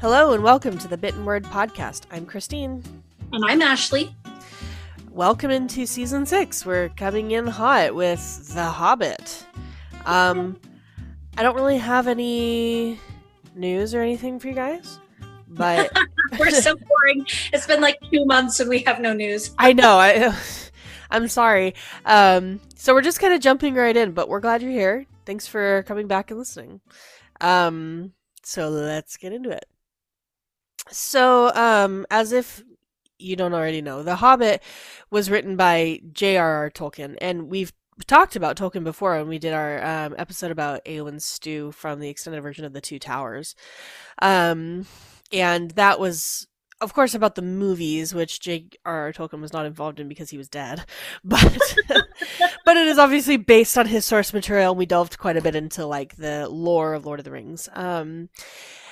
Hello and welcome to the Bitten Word podcast. I'm Christine. And I'm Ashley. Welcome into season six. We're coming in hot with The Hobbit. Um, I don't really have any news or anything for you guys, but we're so boring. It's been like two months and we have no news. I know. I, I'm sorry. Um, so we're just kind of jumping right in, but we're glad you're here. Thanks for coming back and listening. Um, so let's get into it. So, um, as if you don't already know, The Hobbit was written by J.R.R. Tolkien, and we've talked about Tolkien before when we did our um, episode about Eowyn's stew from the extended version of The Two Towers. Um, and that was of course, about the movies, which J.R.R. Tolkien was not involved in because he was dead, but but it is obviously based on his source material. We delved quite a bit into like the lore of Lord of the Rings, um,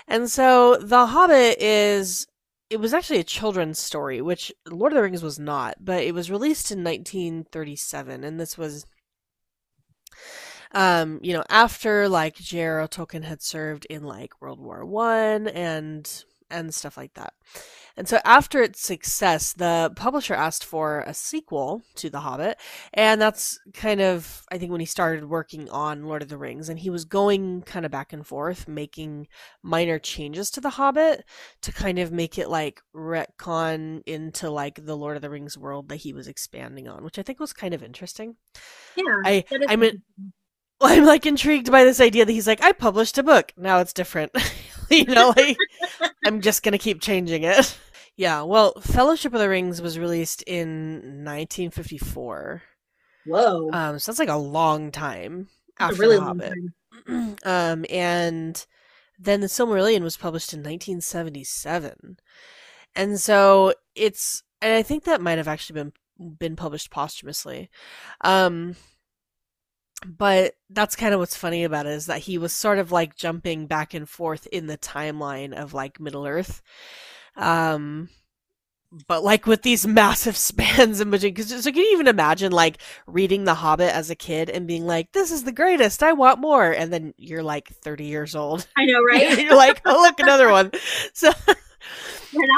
and so The Hobbit is it was actually a children's story, which Lord of the Rings was not, but it was released in 1937, and this was um, you know, after like J.R.R. Tolkien had served in like World War One and and stuff like that. And so after its success, the publisher asked for a sequel to The Hobbit, and that's kind of I think when he started working on Lord of the Rings and he was going kind of back and forth making minor changes to The Hobbit to kind of make it like retcon into like the Lord of the Rings world that he was expanding on, which I think was kind of interesting. Yeah. I I'm in, I'm like intrigued by this idea that he's like I published a book, now it's different. you know, like I'm just gonna keep changing it. Yeah, well, Fellowship of the Rings was released in 1954. Whoa. Um, so that's like a long time after really Hobbit. um, and then The Silmarillion was published in 1977. And so it's, and I think that might have actually been been published posthumously. Um, but that's kind of what's funny about it is that he was sort of like jumping back and forth in the timeline of like Middle Earth. Um, but like with these massive spans in between, because so can you even imagine like reading The Hobbit as a kid and being like, "This is the greatest! I want more," and then you're like 30 years old. I know, right? you're like, "Oh, look, another one." So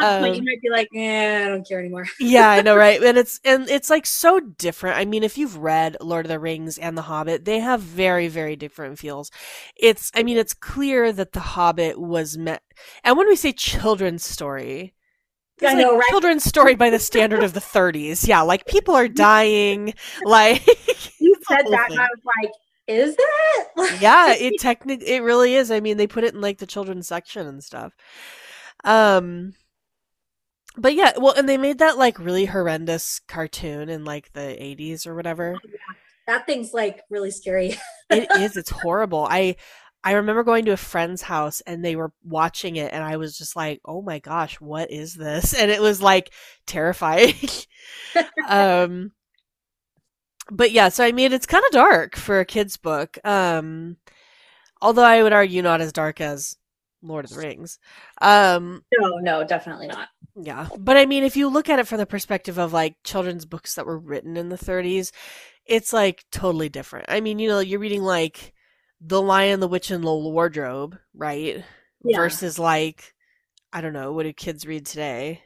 um, point you might be like, eh, I don't care anymore. yeah, I know, right? And it's and it's like so different. I mean, if you've read Lord of the Rings and The Hobbit, they have very, very different feels. It's I mean, it's clear that The Hobbit was meant and when we say children's story, I know, right? Children's story by the standard of the 30s. Yeah, like people are dying. Like you said that, and I was like, is it? yeah, it technically it really is. I mean, they put it in like the children's section and stuff. Um, but yeah, well, and they made that like really horrendous cartoon in like the 80s or whatever. Oh. That thing's like really scary. it is. It's horrible. I I remember going to a friend's house and they were watching it and I was just like, "Oh my gosh, what is this?" And it was like terrifying. um but yeah, so I mean it's kind of dark for a kids book. Um although I would argue not as dark as Lord of the Rings. Um No, no, definitely not. Yeah. But I mean if you look at it from the perspective of like children's books that were written in the 30s, it's like totally different. I mean, you know, you're reading like the Lion, the Witch, and the Wardrobe, right? Yeah. Versus like, I don't know, what do kids read today?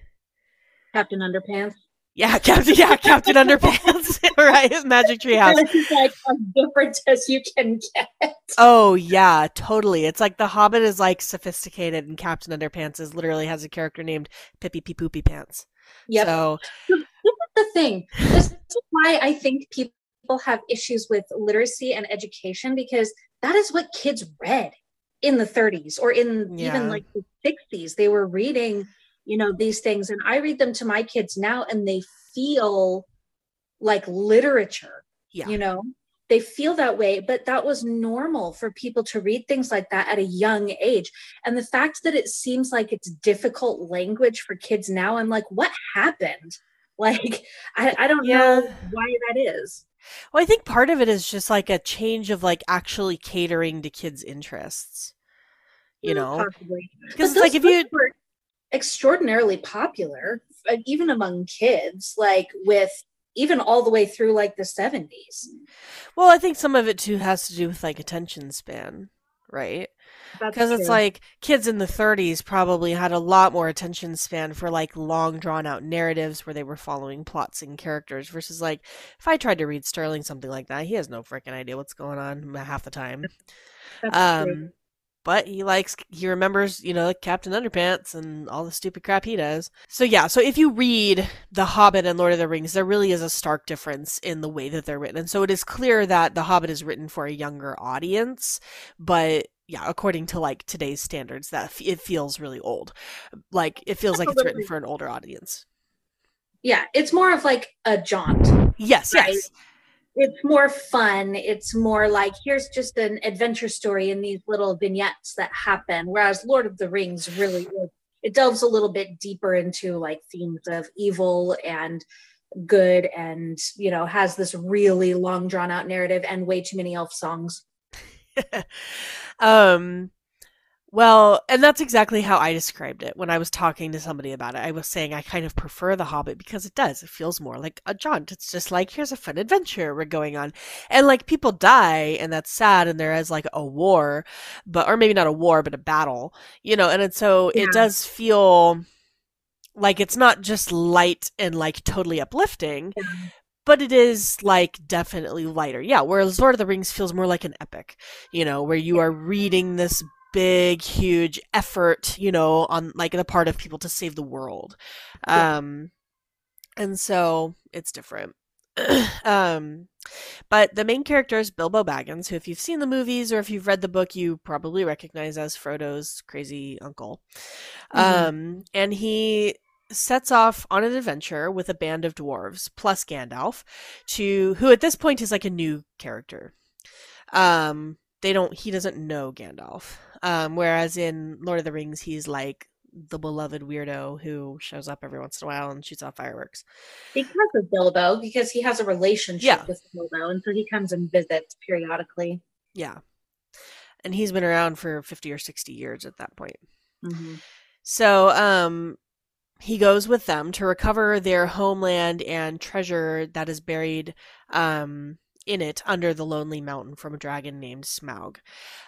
Captain Underpants. Yeah, Captain. Yeah, Captain Underpants. right, his Magic Tree House. It's like as different as you can get. Oh yeah, totally. It's like The Hobbit is like sophisticated, and Captain Underpants is literally has a character named Pippy Pee Poopy Pants. Yeah. So this is the thing. This is why I think people have issues with literacy and education because that is what kids read in the 30s or in yeah. even like the 60s they were reading you know these things and i read them to my kids now and they feel like literature yeah. you know they feel that way but that was normal for people to read things like that at a young age and the fact that it seems like it's difficult language for kids now i'm like what happened like i, I don't yeah. know why that is well, I think part of it is just like a change of like actually catering to kids' interests. You mm, know, because it's like if you were extraordinarily popular, uh, even among kids, like with even all the way through like the seventies. Well, I think some of it too has to do with like attention span, right? because it's like kids in the 30s probably had a lot more attention span for like long drawn out narratives where they were following plots and characters versus like if i tried to read sterling something like that he has no freaking idea what's going on half the time That's um true but he likes he remembers you know captain underpants and all the stupid crap he does. So yeah so if you read the hobbit and lord of the rings there really is a stark difference in the way that they're written. And so it is clear that the hobbit is written for a younger audience but yeah according to like today's standards that it feels really old. Like it feels like it's written for an older audience. Yeah it's more of like a jaunt yes right? yes it's more fun. It's more like here's just an adventure story in these little vignettes that happen. Whereas Lord of the Rings really it delves a little bit deeper into like themes of evil and good and you know has this really long drawn out narrative and way too many elf songs. um well, and that's exactly how I described it when I was talking to somebody about it. I was saying I kind of prefer The Hobbit because it does. It feels more like a jaunt. It's just like, here's a fun adventure we're going on. And like people die and that's sad and there is like a war, but, or maybe not a war, but a battle, you know, and, and so yeah. it does feel like it's not just light and like totally uplifting, but it is like definitely lighter. Yeah, whereas Lord of the Rings feels more like an epic, you know, where you are reading this big huge effort you know on like the part of people to save the world. Yeah. um and so it's different. Um but the main character is bilbo baggins who if you've seen the movies or if you've read the book you probably recognize as frodo's crazy uncle. Mm-hmm. um and he sets off on an adventure with a band of dwarves plus gandalf to who at this point is like a new character. Um they don't he doesn't know gandalf um, whereas in Lord of the Rings, he's like the beloved weirdo who shows up every once in a while and shoots off fireworks. Because of Bilbo, because he has a relationship yeah. with Bilbo, and so he comes and visits periodically. Yeah, and he's been around for fifty or sixty years at that point. Mm-hmm. So, um, he goes with them to recover their homeland and treasure that is buried um, in it under the lonely mountain from a dragon named Smaug.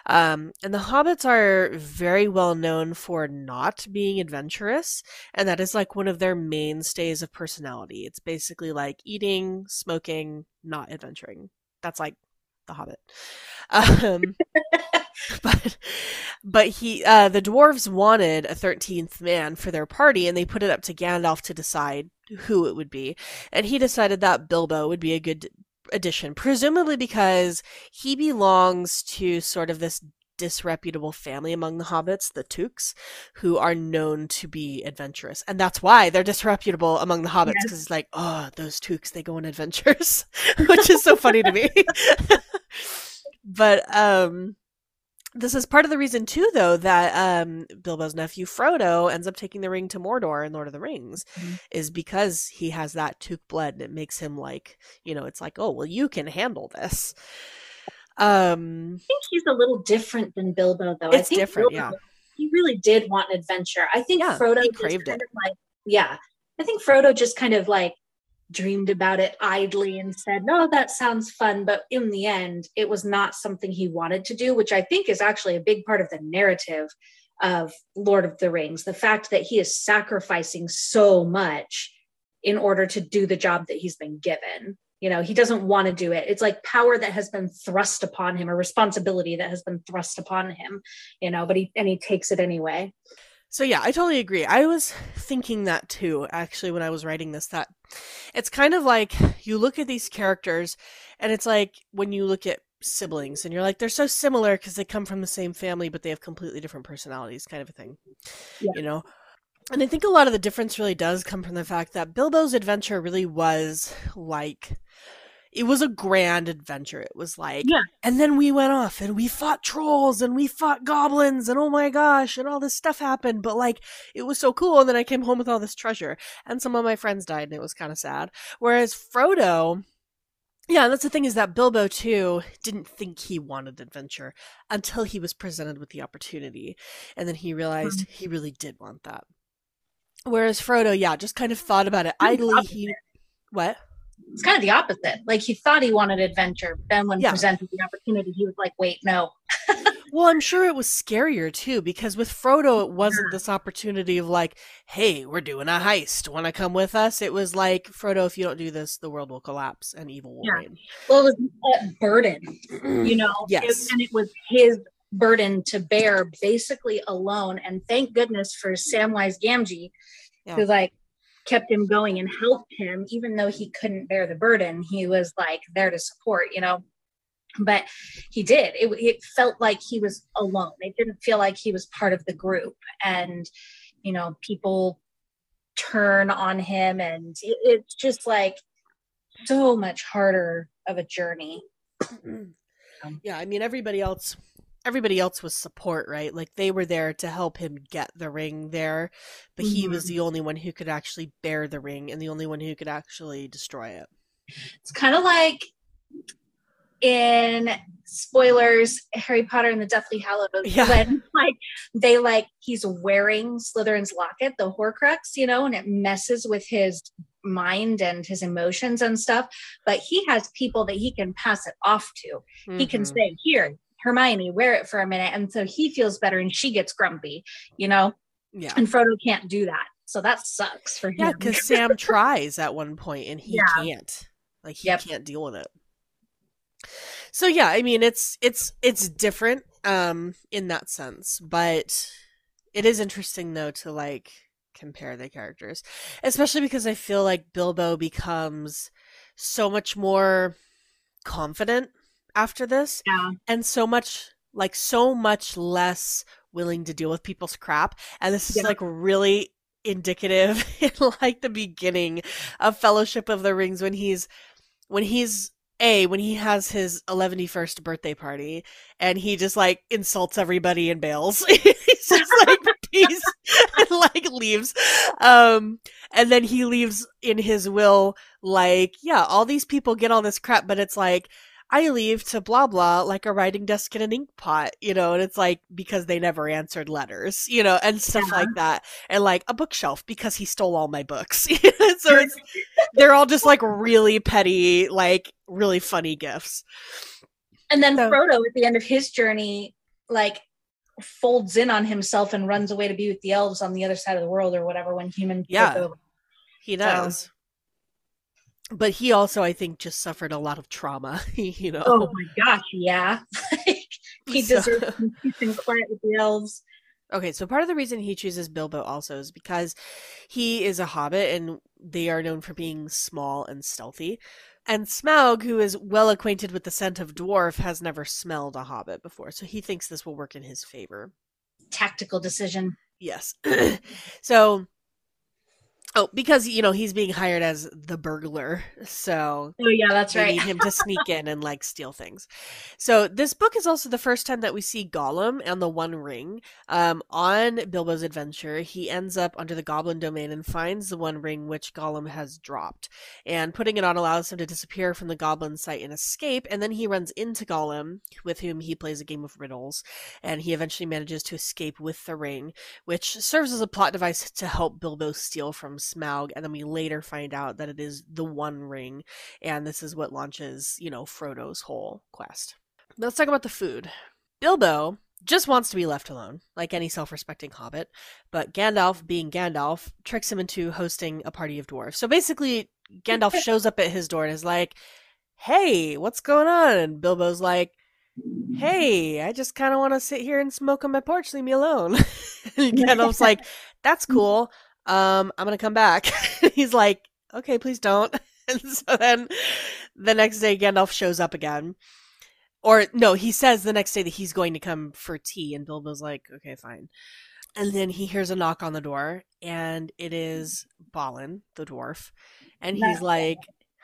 Um, and the hobbits are very well known for not being adventurous, and that is like one of their mainstays of personality. It's basically like eating, smoking, not adventuring. That's like the hobbit. Um, but but he uh, the dwarves wanted a 13th man for their party and they put it up to Gandalf to decide who it would be and he decided that Bilbo would be a good edition, presumably because he belongs to sort of this disreputable family among the hobbits, the Tooks, who are known to be adventurous. And that's why they're disreputable among the hobbits, because yes. it's like, oh, those Tooks, they go on adventures, which is so funny to me. but um this is part of the reason too though that um, bilbo's nephew frodo ends up taking the ring to mordor in lord of the rings mm-hmm. is because he has that took blood and it makes him like you know it's like oh well you can handle this. Um i think he's a little different than bilbo though. It's different bilbo, yeah. he really did want an adventure. I think yeah, frodo craved it. like yeah. I think frodo just kind of like dreamed about it idly and said, No, that sounds fun. But in the end, it was not something he wanted to do, which I think is actually a big part of the narrative of Lord of the Rings. The fact that he is sacrificing so much in order to do the job that he's been given. You know, he doesn't want to do it. It's like power that has been thrust upon him, or responsibility that has been thrust upon him, you know, but he and he takes it anyway. So yeah, I totally agree. I was thinking that too, actually, when I was writing this, that it's kind of like you look at these characters and it's like when you look at siblings and you're like, they're so similar because they come from the same family, but they have completely different personalities, kind of a thing. Yeah. You know? And I think a lot of the difference really does come from the fact that Bilbo's adventure really was like it was a grand adventure. It was like, yeah. and then we went off and we fought trolls and we fought goblins and oh my gosh, and all this stuff happened. But like, it was so cool. And then I came home with all this treasure and some of my friends died and it was kind of sad. Whereas Frodo, yeah, that's the thing is that Bilbo too didn't think he wanted adventure until he was presented with the opportunity. And then he realized mm-hmm. he really did want that. Whereas Frodo, yeah, just kind of thought about it idly. He, what? It's kind of the opposite. Like he thought he wanted adventure, but then when yeah. presented the opportunity, he was like, "Wait, no." Well, I'm sure it was scarier too because with Frodo, it wasn't this opportunity of like, "Hey, we're doing a heist. Want to come with us?" It was like, "Frodo, if you don't do this, the world will collapse and evil will Yeah. reign." Well, it was a burden, you know, Yes. It- and it was his burden to bear basically alone. And thank goodness for Samwise Gamgee, Yeah. who like kept him going and helped him, even though he couldn't bear the burden. He was like there to support, you know. But he did. It, it felt like he was alone. It didn't feel like he was part of the group. And, you know, people turn on him, and it, it's just like so much harder of a journey. yeah, I mean everybody else everybody else was support, right? Like they were there to help him get the ring there, but he was Mhm. the only one who could actually bear the ring and the only one who could actually destroy it. It's kind of like in spoilers, Harry Potter and the Deathly Hallows, Yeah. when like they like he's wearing Slytherin's locket, the Horcrux, you know, and it messes with his mind and his emotions and stuff. But he has people that he can pass it off to. He can Mhm. say, "Here, Hermione, wear it for a minute," and so he feels better, and she gets grumpy, you know. Yeah. And Frodo can't do that, so that sucks for him. Yeah, because Sam tries at one point and he Yeah. can't. Like he Yep. can't deal with it. So yeah, I mean it's it's it's different um in that sense, but it is interesting though to like compare the characters. Especially because I feel like Bilbo becomes so much more confident after this yeah, and so much like so much less willing to deal with people's crap and this is Yeah. like really indicative in like the beginning of fellowship of the rings when he's when he's a when he has his 111st birthday party and he just like insults everybody and bails. He's just like peace and like leaves. Um and then he leaves in his will like yeah all these people get all this crap but it's like I leave to blah blah like a writing desk and an ink pot, you know, and it's like because they never answered letters, you know, and stuff Yeah. like that, and like a bookshelf because he stole all my books. so it's they're all just like really petty, like really funny gifts. And then So- Frodo, at the end of his journey, like folds in on himself and runs away to be with the elves on the other side of the world or whatever when human Yeah. He does. But he also, I think, just suffered a lot of trauma, you know. Oh my gosh, yeah. Like, he So- deserves peace and quiet with the elves. Okay, so part of the reason he chooses Bilbo also is because he is a hobbit and they are known for being small and stealthy. And Smaug, who is well acquainted with the scent of dwarf, has never smelled a hobbit before, so he thinks this will work in his favor. Tactical decision. Yes. so Oh, because you know, he's being hired as the burglar. So Oh yeah, that's right. need him to sneak in and like steal things. So this book is also the first time that we see Gollum and the One Ring. Um, on Bilbo's adventure, he ends up under the Goblin domain and finds the One Ring which Gollum has dropped. And putting it on allows him to disappear from the Goblin sight and escape. And then he runs into Gollum, with whom he plays a game of riddles. And he eventually manages to escape with the ring, which serves as a plot device to help Bilbo steal from Smaug. And then we later find out that it is the One Ring and this is what launches, you know, Frodo's whole quest. But let's talk about the food. Bilbo just wants to be left alone, like any self respecting hobbit, but Gandalf, being Gandalf, tricks him into hosting a party of dwarves. So basically, Gandalf shows up at his door and is like, Hey, what's going on? And Bilbo's like, Hey, I just kind of want to sit here and smoke on my porch. Leave me alone. and Gandalf's like, That's cool. Um, I'm gonna come back. He's like, Okay, please don't. And so then the next day, Gandalf shows up again. Or no, he says the next day that he's going to come for tea, and Bilbo's like, okay, fine. And then he hears a knock on the door, and it is Balin, the dwarf. And he's like,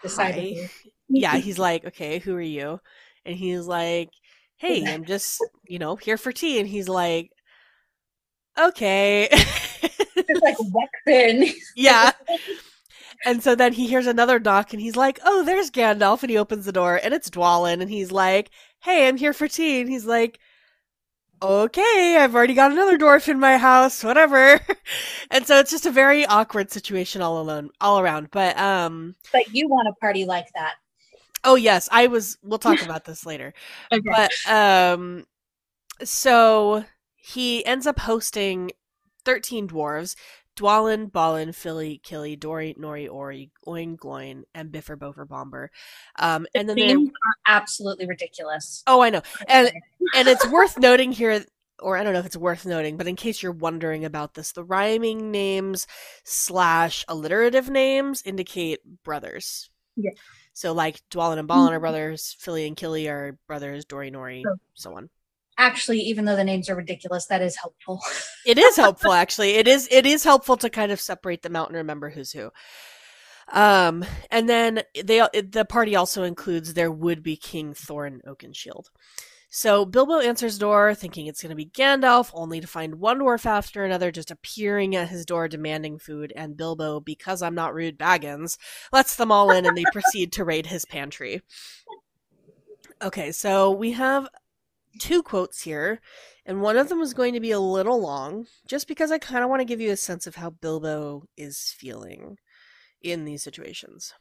hi. Yeah, he's like, okay, who are you? And he's like, hey, I'm just, you know, here for tea. And he's like, okay. It's like Wexen. yeah. And so then he hears another knock and he's like, Oh, there's Gandalf. And he opens the door and it's Dwalin. And he's like, Hey, I'm here for tea. And he's like, Okay, I've already got another dwarf in my house, whatever. and so it's just a very awkward situation all alone, all around. But, um, But you want a party like that. oh, yes, I was, we'll talk about this later. Okay. But, um, so he ends up hosting 13 dwarves Dwalin, Balin, Fili, Kili, Dori, Nori, Ori, Oin, Gloin, and Bifur, Bofur, Bombur. Um, and then Names are absolutely ridiculous. Oh, I know. And and it's worth noting here or I don't know if it's worth noting, but in case you're wondering about this, the rhyming names slash alliterative names indicate brothers. Yeah. So like Dwalin and Balin are brothers, Fili and Kili are brothers, Dori, Nori, Oh. so on. Actually, even though the names are ridiculous, that is helpful. It is helpful actually. It is it is helpful to kind of separate them out and remember who's who. Um, and then they the party also includes their would-be king Thorin Oakenshield. So Bilbo answers door, thinking it's going to be Gandalf, only to find one dwarf after another just appearing at his door demanding food. And Bilbo, because I'm not rude Baggins, lets them all in and they proceed to raid his pantry. Okay, so we have two quotes here, and one of them is going to be a little long, just because I kind of want to give you a sense of how Bilbo is feeling in these situations.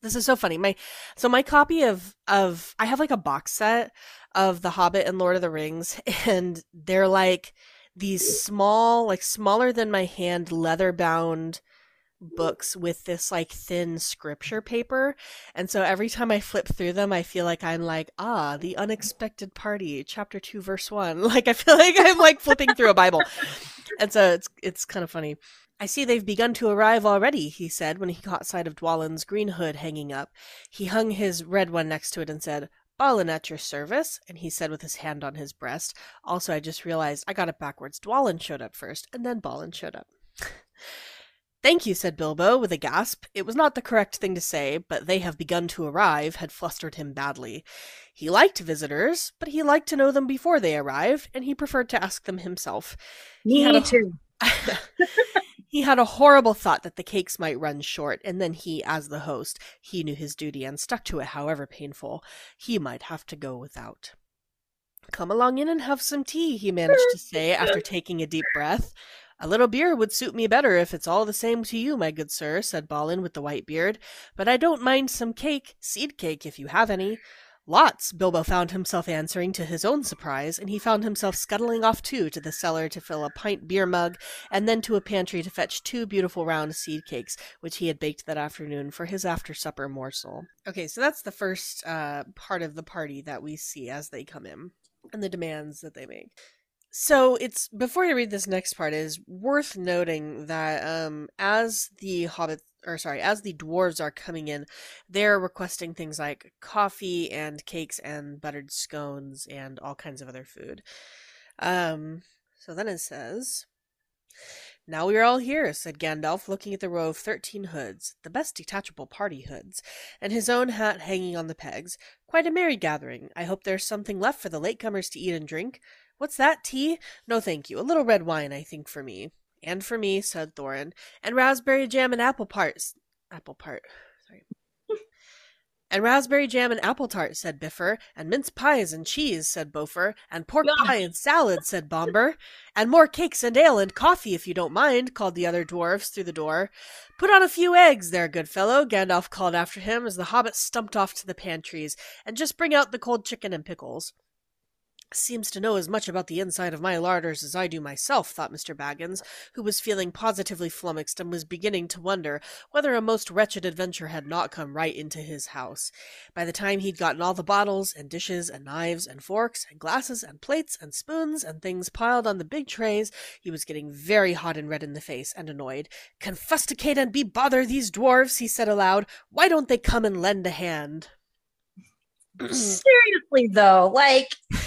This is so funny. My so my copy of of I have like a box set of The Hobbit and Lord of the Rings, and they're like these small, like smaller than my hand, leather bound books with this like thin scripture paper. And so every time I flip through them, I feel like I'm like, ah, the unexpected party, chapter two, verse one. Like I feel like I'm like flipping through a Bible. And so it's it's kind of funny. I see they've begun to arrive already, he said when he caught sight of Dwalin's green hood hanging up. He hung his red one next to it and said, Balin at your service, and he said with his hand on his breast. Also, I just realized I got it backwards. Dwalin showed up first, and then Balin showed up. Thank you, said Bilbo with a gasp. It was not the correct thing to say, but they have begun to arrive had flustered him badly. He liked visitors, but he liked to know them before they arrived, and he preferred to ask them himself. He had Me a- too. he had a horrible thought that the cakes might run short, and then he, as the host, he knew his duty and stuck to it, however painful. He might have to go without. Come along in and have some tea, he managed to say after taking a deep breath. A little beer would suit me better if it's all the same to you, my good sir, said Balin with the white beard. But I don't mind some cake, seed cake, if you have any. Lots, Bilbo found himself answering to his own surprise, and he found himself scuttling off too to the cellar to fill a pint beer mug, and then to a pantry to fetch two beautiful round seed cakes, which he had baked that afternoon for his after supper morsel. Okay, so that's the first uh, part of the party that we see as they come in, and the demands that they make. So it's before I read this next part, is worth noting that um, as the hobbits, or sorry, as the dwarves are coming in, they're requesting things like coffee and cakes and buttered scones and all kinds of other food. Um, so then it says, Now we are all here, said Gandalf, looking at the row of thirteen hoods, the best detachable party hoods, and his own hat hanging on the pegs. Quite a merry gathering. I hope there's something left for the latecomers to eat and drink. What's that, tea? No, thank you. A little red wine, I think, for me. And for me, said Thorin. And raspberry jam and apple parts. Apple part. Sorry. And raspberry jam and apple tart, said Bifur. And mince pies and cheese, said Bofur. And pork Yum. pie and salad, said Bombur. And more cakes and ale and coffee, if you don't mind, called the other dwarfs through the door. Put on a few eggs there, good fellow, Gandalf called after him as the hobbit stumped off to the pantries. And just bring out the cold chicken and pickles. Seems to know as much about the inside of my larders as I do myself, thought Mr. Baggins, who was feeling positively flummoxed and was beginning to wonder whether a most wretched adventure had not come right into his house. By the time he'd gotten all the bottles and dishes and knives and forks and glasses and plates and spoons and things piled on the big trays, he was getting very hot and red in the face and annoyed. Confusticate and be bother these dwarfs, he said aloud. Why don't they come and lend a hand? Seriously, though, like if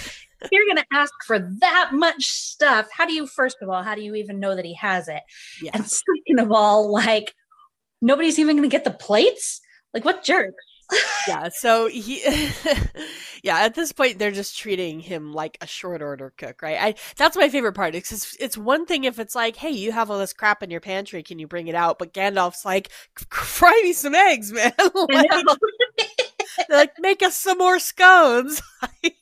you're going to ask for that much stuff, how do you, first of all, how do you even know that he has it? Yeah. And second of all, like nobody's even going to get the plates? Like, what jerk? yeah so he yeah at this point they're just treating him like a short order cook right i that's my favorite part because it's, it's one thing if it's like hey you have all this crap in your pantry can you bring it out but gandalf's like fry me some eggs man like, like make us some more scones like,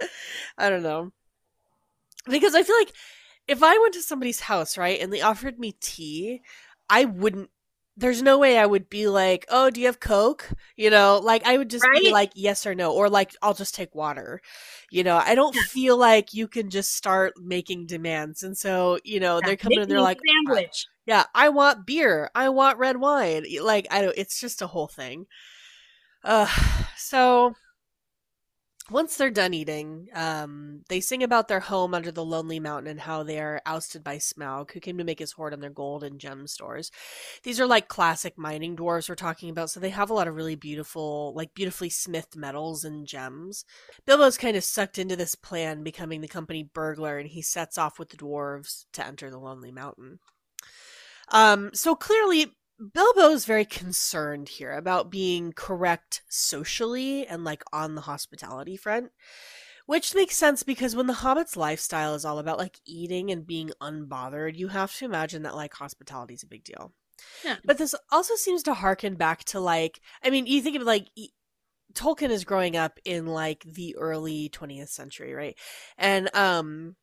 i don't know because i feel like if i went to somebody's house right and they offered me tea i wouldn't there's no way I would be like, "Oh, do you have Coke?" You know, like I would just right? be like, "Yes or no," or like, "I'll just take water." You know, I don't feel like you can just start making demands, and so you know yeah, they're coming and they're like, "Sandwich." Yeah, I want beer. I want red wine. Like I don't. It's just a whole thing. Uh, so once they're done eating, um, they sing about their home under the lonely mountain and how they are ousted by Smaug, who came to make his hoard on their gold and gem stores. These are like classic mining dwarves we're talking about, so they have a lot of really beautiful, like beautifully smithed metals and gems. Bilbo's kind of sucked into this plan, becoming the company burglar, and he sets off with the dwarves to enter the lonely mountain. Um, so clearly, Bilbo is very concerned here about being correct socially and like on the hospitality front, which makes sense because when the Hobbit's lifestyle is all about like eating and being unbothered, you have to imagine that like hospitality is a big deal. Yeah. But this also seems to harken back to like, I mean, you think of like Tolkien is growing up in like the early 20th century, right? And um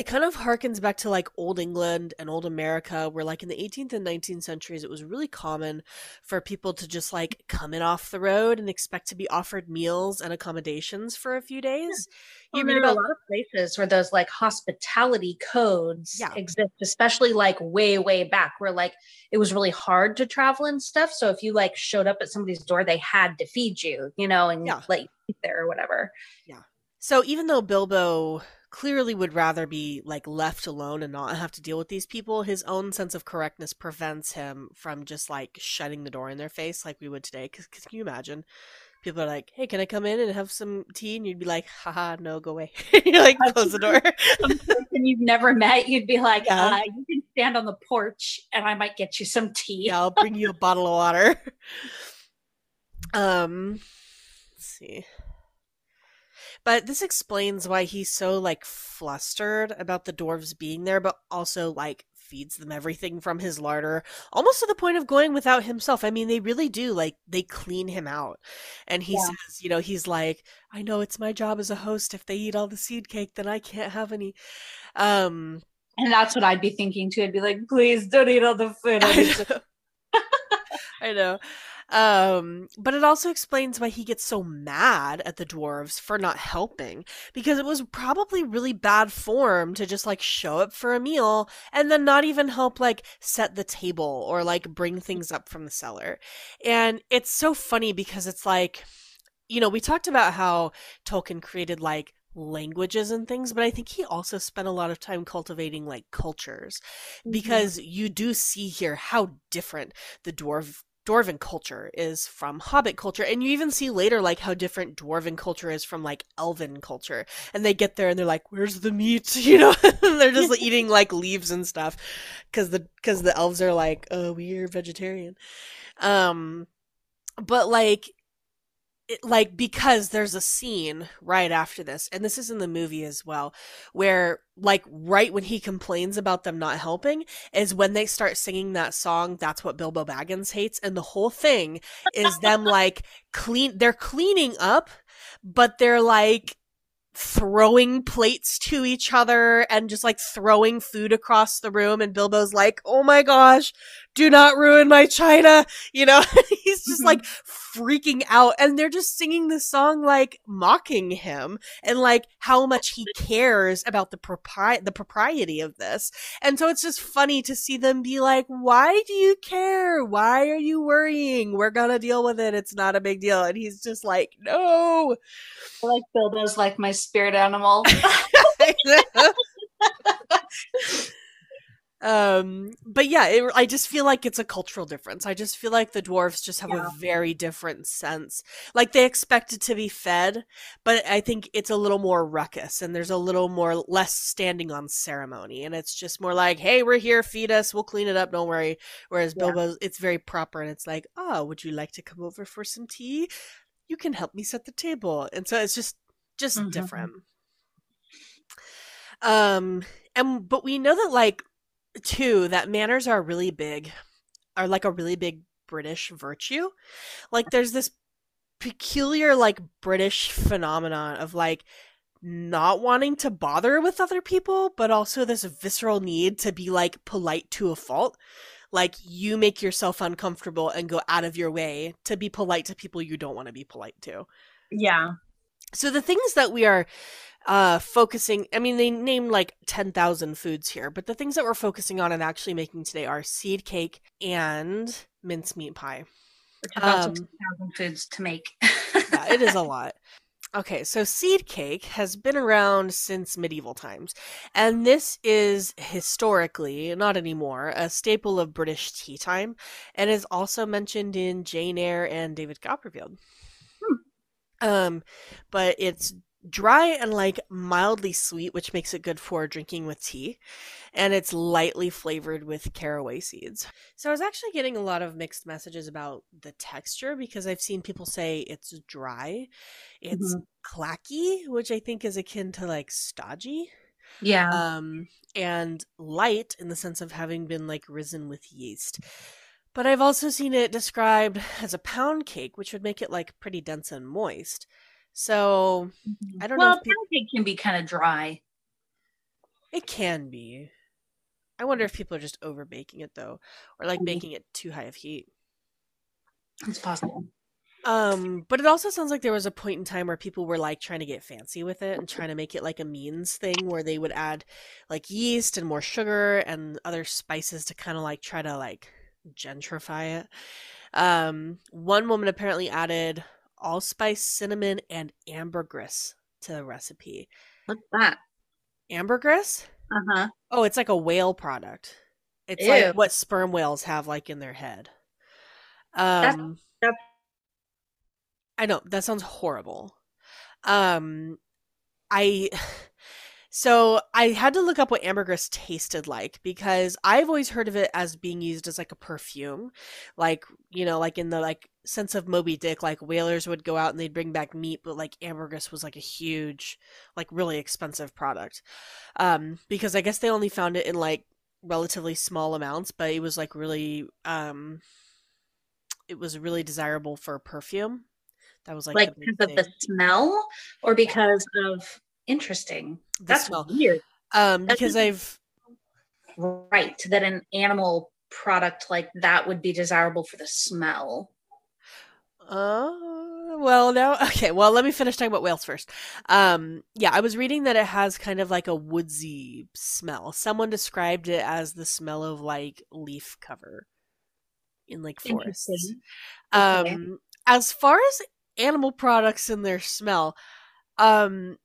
it kind of harkens back to like old England and old America, where like in the 18th and 19th centuries, it was really common for people to just like come in off the road and expect to be offered meals and accommodations for a few days. Yeah. Well, you read about a lot of places where those like hospitality codes yeah. exist, especially like way, way back where like it was really hard to travel and stuff. So if you like showed up at somebody's door, they had to feed you, you know, and yeah. let you eat there or whatever. Yeah. So even though Bilbo clearly would rather be like left alone and not have to deal with these people, his own sense of correctness prevents him from just like shutting the door in their face like we would today. Because can you imagine? People are like, "Hey, can I come in and have some tea?" And you'd be like, "Haha, no, go away." You're like close the door. And you've never met, you'd be like, yeah. uh, "You can stand on the porch, and I might get you some tea." yeah, I'll bring you a bottle of water. Um, let's see. But this explains why he's so like flustered about the dwarves being there, but also like feeds them everything from his larder, almost to the point of going without himself. I mean, they really do like they clean him out. And he yeah. says, you know, he's like, I know it's my job as a host. If they eat all the seed cake, then I can't have any. Um and that's what I'd be thinking too. I'd be like, please don't eat all the food. I know. I know. Um, but it also explains why he gets so mad at the dwarves for not helping because it was probably really bad form to just like show up for a meal and then not even help like set the table or like bring things up from the cellar. And it's so funny because it's like you know, we talked about how Tolkien created like languages and things, but I think he also spent a lot of time cultivating like cultures mm-hmm. because mm-hmm. you do see here how different the dwarf dwarven culture is from hobbit culture and you even see later like how different dwarven culture is from like elven culture and they get there and they're like where's the meat? You know? They're just like, eating like leaves and stuff because the because the elves are like oh we're vegetarian. Um but like it, like because there's a scene right after this and this is in the movie as well where like right when he complains about them not helping is when they start singing that song that's what bilbo baggins hates and the whole thing is them like clean they're cleaning up but they're like throwing plates to each other and just like throwing food across the room and Bilbo's like, "Oh my gosh, do not ruin my china." You know, he's just mm-hmm. like freaking out and they're just singing the song like mocking him and like how much he cares about the propri- the propriety of this. And so it's just funny to see them be like, "Why do you care? Why are you worrying? We're going to deal with it. It's not a big deal." And he's just like, "No." I like Bilbo's like my spirit animal. um but yeah it, i just feel like it's a cultural difference. I just feel like the dwarves just have yeah. a very different sense. Like they expect it to be fed but i think it's a little more ruckus and there's a little more less standing on ceremony. And it's just more like hey we're here feed us we'll clean it up don't worry. Whereas yeah. bilbo it's very proper and it's like oh would you like to come over for some tea? You can help me set the table. And so it's just just mm-hmm. different. Um and but we know that like too that manners are really big are like a really big british virtue like uh-huh. there's this peculiar like british phenomenon of like not wanting to bother with other people but also this visceral need to be like polite to a fault like you make yourself uncomfortable and go out of your way to be polite to people you don't want to be polite to. Yeah. So the things that we are uh focusing I mean they name like 10,000 foods here, but the things that we're focusing on and actually making today are seed cake and mincemeat pie. Which is also um, 10,000 foods to make. yeah, it is a lot. Okay, so seed cake has been around since medieval times, and this is historically, not anymore, a staple of British tea time, and is also mentioned in Jane Eyre and David Copperfield. Hmm. Um, but it's dry and like mildly sweet, which makes it good for drinking with tea. And it's lightly flavored with caraway seeds. So I was actually getting a lot of mixed messages about the texture because I've seen people say it's dry, it's mm-hmm. clacky, which I think is akin to like stodgy. Yeah. Um, and light in the sense of having been like risen with yeast. But I've also seen it described as a pound cake, which would make it like pretty dense and moist. So mm-hmm. I don't well, know. Well, pound cake can be kind of dry. It can be. I wonder if people are just over baking it though, or like baking it too high of heat. It's possible. Um, but it also sounds like there was a point in time where people were like trying to get fancy with it and trying to make it like a means thing where they would add like yeast and more sugar and other spices to kind of like try to like gentrify it. Um, one woman apparently added allspice, cinnamon, and ambergris to the recipe. What's that? Ambergris? Uh huh. Oh, it's like a whale product. It's Ew. like what sperm whales have like in their head. Um, that's, that's... I know that sounds horrible. Um, I so I had to look up what ambergris tasted like because I've always heard of it as being used as like a perfume, like you know, like in the like sense of Moby Dick, like whalers would go out and they'd bring back meat, but like ambergris was like a huge, like really expensive product, um, because I guess they only found it in like relatively small amounts, but it was like really, um, it was really desirable for perfume. That was like like because of the smell or because of interesting. The That's smell. weird. Um, because I've right that an animal product like that would be desirable for the smell. Uh, well, now okay. Well, let me finish talking about whales first. Um, yeah, I was reading that it has kind of like a woodsy smell. Someone described it as the smell of like leaf cover in like forests. Okay. Um, as far as animal products and their smell, um,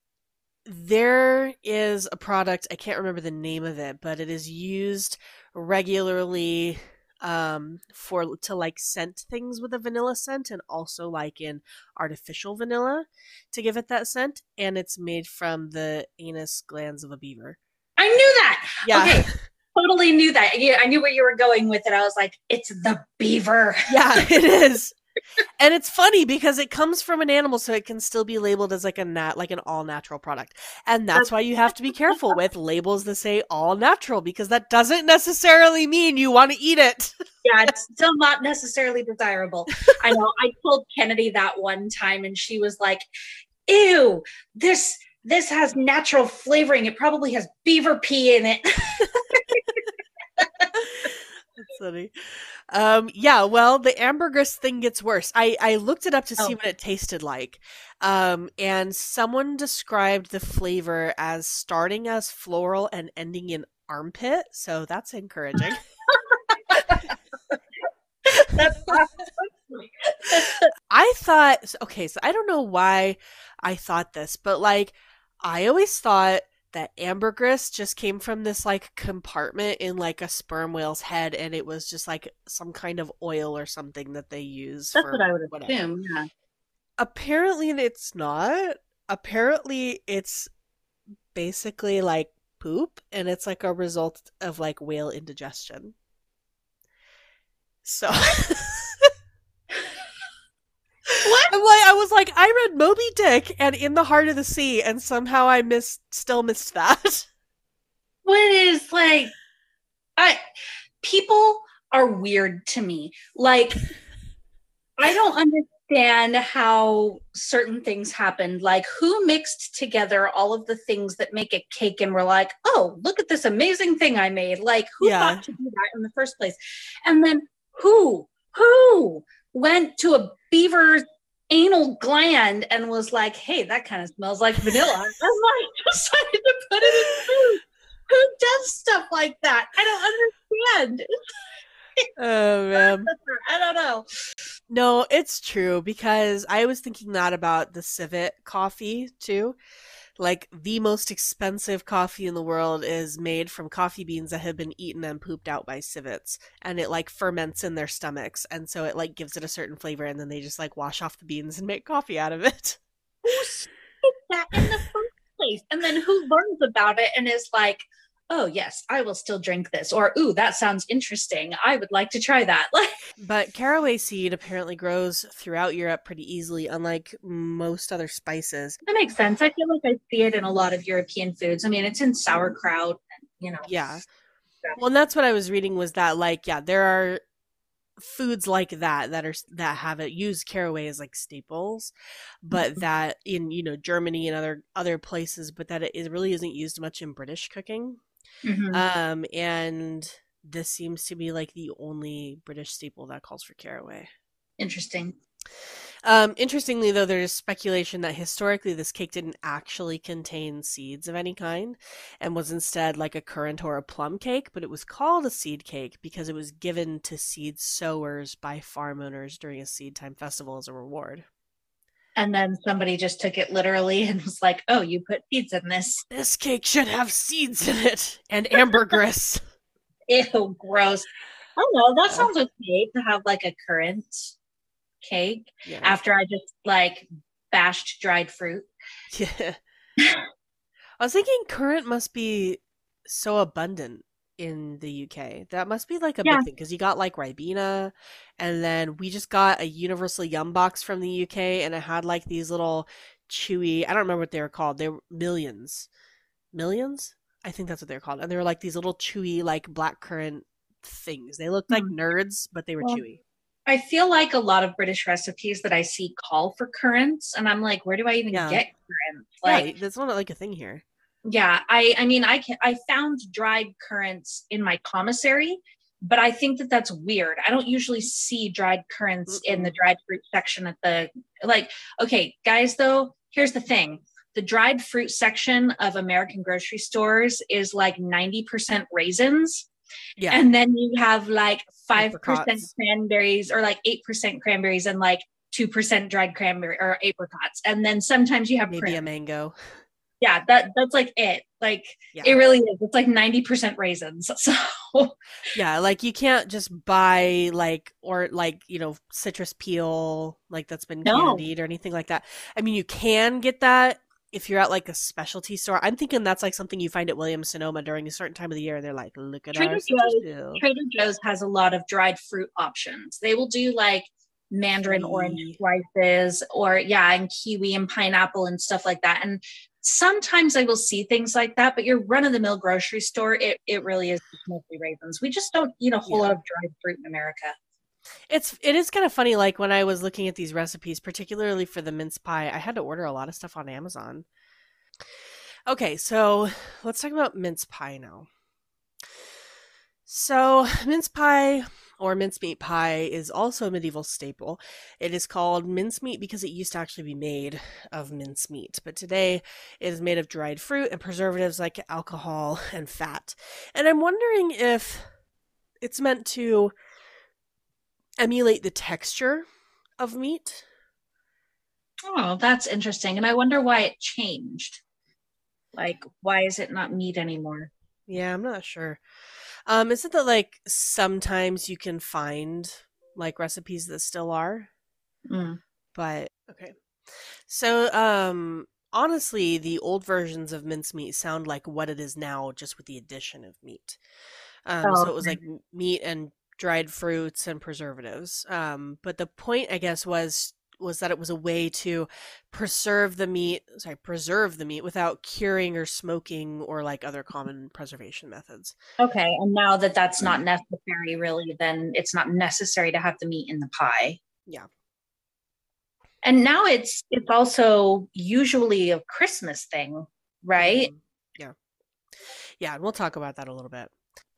there is a product i can't remember the name of it but it is used regularly um for to like scent things with a vanilla scent and also like in artificial vanilla to give it that scent and it's made from the anus glands of a beaver. I knew that! Yeah. Okay totally knew that. Yeah i knew where you were going with it. I was like it's the beaver. Yeah it is and it's funny because it comes from an animal so it can still be labeled as like a nat like an all natural product. And that's why you have to be careful with labels that say all natural because that doesn't necessarily mean you want to eat it. Yeah it's still not necessarily desirable. I know i told kennedy that one time and she was like ew this this has natural flavoring. It probably has beaver pee in it that's funny um, yeah, well, the ambergris thing gets worse. I, I looked it up to see oh. what it tasted like. Um, and someone described the flavor as starting as floral and ending in armpit. So that's encouraging. I thought, okay, so I don't know why I thought this, but like, I always thought that ambergris just came from this like compartment in like a sperm whale's head and it was just like some kind of oil or something that they use that's what i would whatever. assume yeah apparently it's not apparently it's basically like poop and it's like a result of like whale indigestion so What? I'm like, I was like, I read Moby Dick and In the Heart of the Sea, and somehow I missed, still missed that. What is like, I people are weird to me. Like, I don't understand. how certain things happened. Like who mixed together all of the things that make a cake and we're like, oh, look at this amazing thing I made. Like who Yeah. thought to do that in the first place? And then who, who went to a beaver's anal gland and was like, hey, that kind of smells like vanilla. and like decided to put it in food. Who does stuff like that? I don't understand. Oh man. I don't know. No, it's true because I was thinking that about the civet coffee too. Like the most expensive coffee in the world is made from coffee beans that have been eaten and pooped out by civets and it like ferments in their stomachs and so it like gives it a certain flavor and then they just like wash off the beans and make coffee out of it. that in the first place? And then who learns about it and is like, oh, yes, I will still drink this. Or, ooh, that sounds interesting. I would like to try that. Like, But caraway seed apparently grows throughout Europe pretty easily unlike most other spices. that makes sense. I feel like I see it in a lot of European foods. I mean, it's in sauerkraut, you know. Yeah. Well, and that's what I was reading was that like yeah, there are foods like that that are that have it use caraway as like staples, but Mhm. that in you know Germany and other other places, but that it is, really isn't used much in British cooking. Mhm. Um, and this seems to be like the only British staple that calls for caraway. Interesting. Um, interestingly, though, there's speculation that historically this cake didn't actually contain seeds of any kind and was instead like a currant or a plum cake, but it was called a seed cake because it was given to seed sowers by farm owners during a seed time festival as a reward. And then somebody just took it literally and was like, oh, you put seeds in this. This cake should have seeds in it and ambergris. Ew, gross. I don't know. That sounds okay to have like a currant cake yeah. after I just like bashed dried fruit. yeah. I was thinking currant must be so abundant in the UK. That must be like a Yeah. big thing because you got like Ribena, and then we just got a Universal Yum box from the UK, and it had like these little chewy. I don't remember what they were called. They were millions, millions. I think that's what they're called, and they were like these little chewy like black currant things. They looked like Hmm. nerds, but they were Well, chewy. I feel like a lot of British recipes that I see call for currants, and I'm like, where do I even Yeah. get currants? Like, yeah, that's not like a thing here. Yeah, I, I mean, I can, I found dried currants in my commissary, but I think that that's weird. I don't usually see dried currants in the dried fruit section at the like. Okay, guys, though, here's the thing: the dried fruit section of American grocery stores is like 90% raisins. Yeah, And then you have like 5% Apricots. cranberries or like 8% cranberries and like 2% dried cranberry or apricots. And then sometimes you have maybe a mango. Yeah, that that's like it. Like Yeah. it really is. It's like 90% raisins. So Yeah, like you can't just buy like or like, you know, citrus peel like that's been No. candied or anything like that. I mean, you can get that if you're at like a specialty store. I'm thinking that's like something you find at Williams Sonoma during a certain time of the year. They're like, look at Trader our Joe's-. Trader Joe's has a lot of dried fruit options. They will do like mandarin Kiwi. orange slices or yeah, and kiwi and pineapple and stuff like that. And sometimes I will see things like that, but your run of the mill grocery store, it, it really is mostly raisins. We just don't eat a whole Yeah. lot of dried fruit in America. It's it is kind of funny like when I was looking at these recipes, particularly for the mince pie, I had to order a lot of stuff on Amazon. Okay, so let's talk about mince pie now. So, mince pie or mincemeat pie is also a medieval staple. It is called mincemeat because it used to actually be made of mincemeat, but today it is made of dried fruit and preservatives like alcohol and fat. And I'm wondering if it's meant to emulate the texture of meat. Oh, that's interesting. And I wonder why it changed. Like, why is it not meat anymore? Yeah, I'm not sure. Um, is it that like sometimes you can find like recipes that still are? Mm. But okay. So, um, honestly, the old versions of mincemeat sound like what it is now, just with the addition of meat. Um, Oh, so it was like meat and dried fruits and preservatives. Um, but the point, I guess, was was that it was a way to preserve the meat, sorry, preserve the meat without curing or smoking or like other common preservation methods. Okay. And now that that's not necessary, really, then it's not necessary to have the meat in the pie. Yeah. And now it's it's also usually a Christmas thing, right? Mm-hmm. Yeah. Yeah, and we'll talk about that a little bit.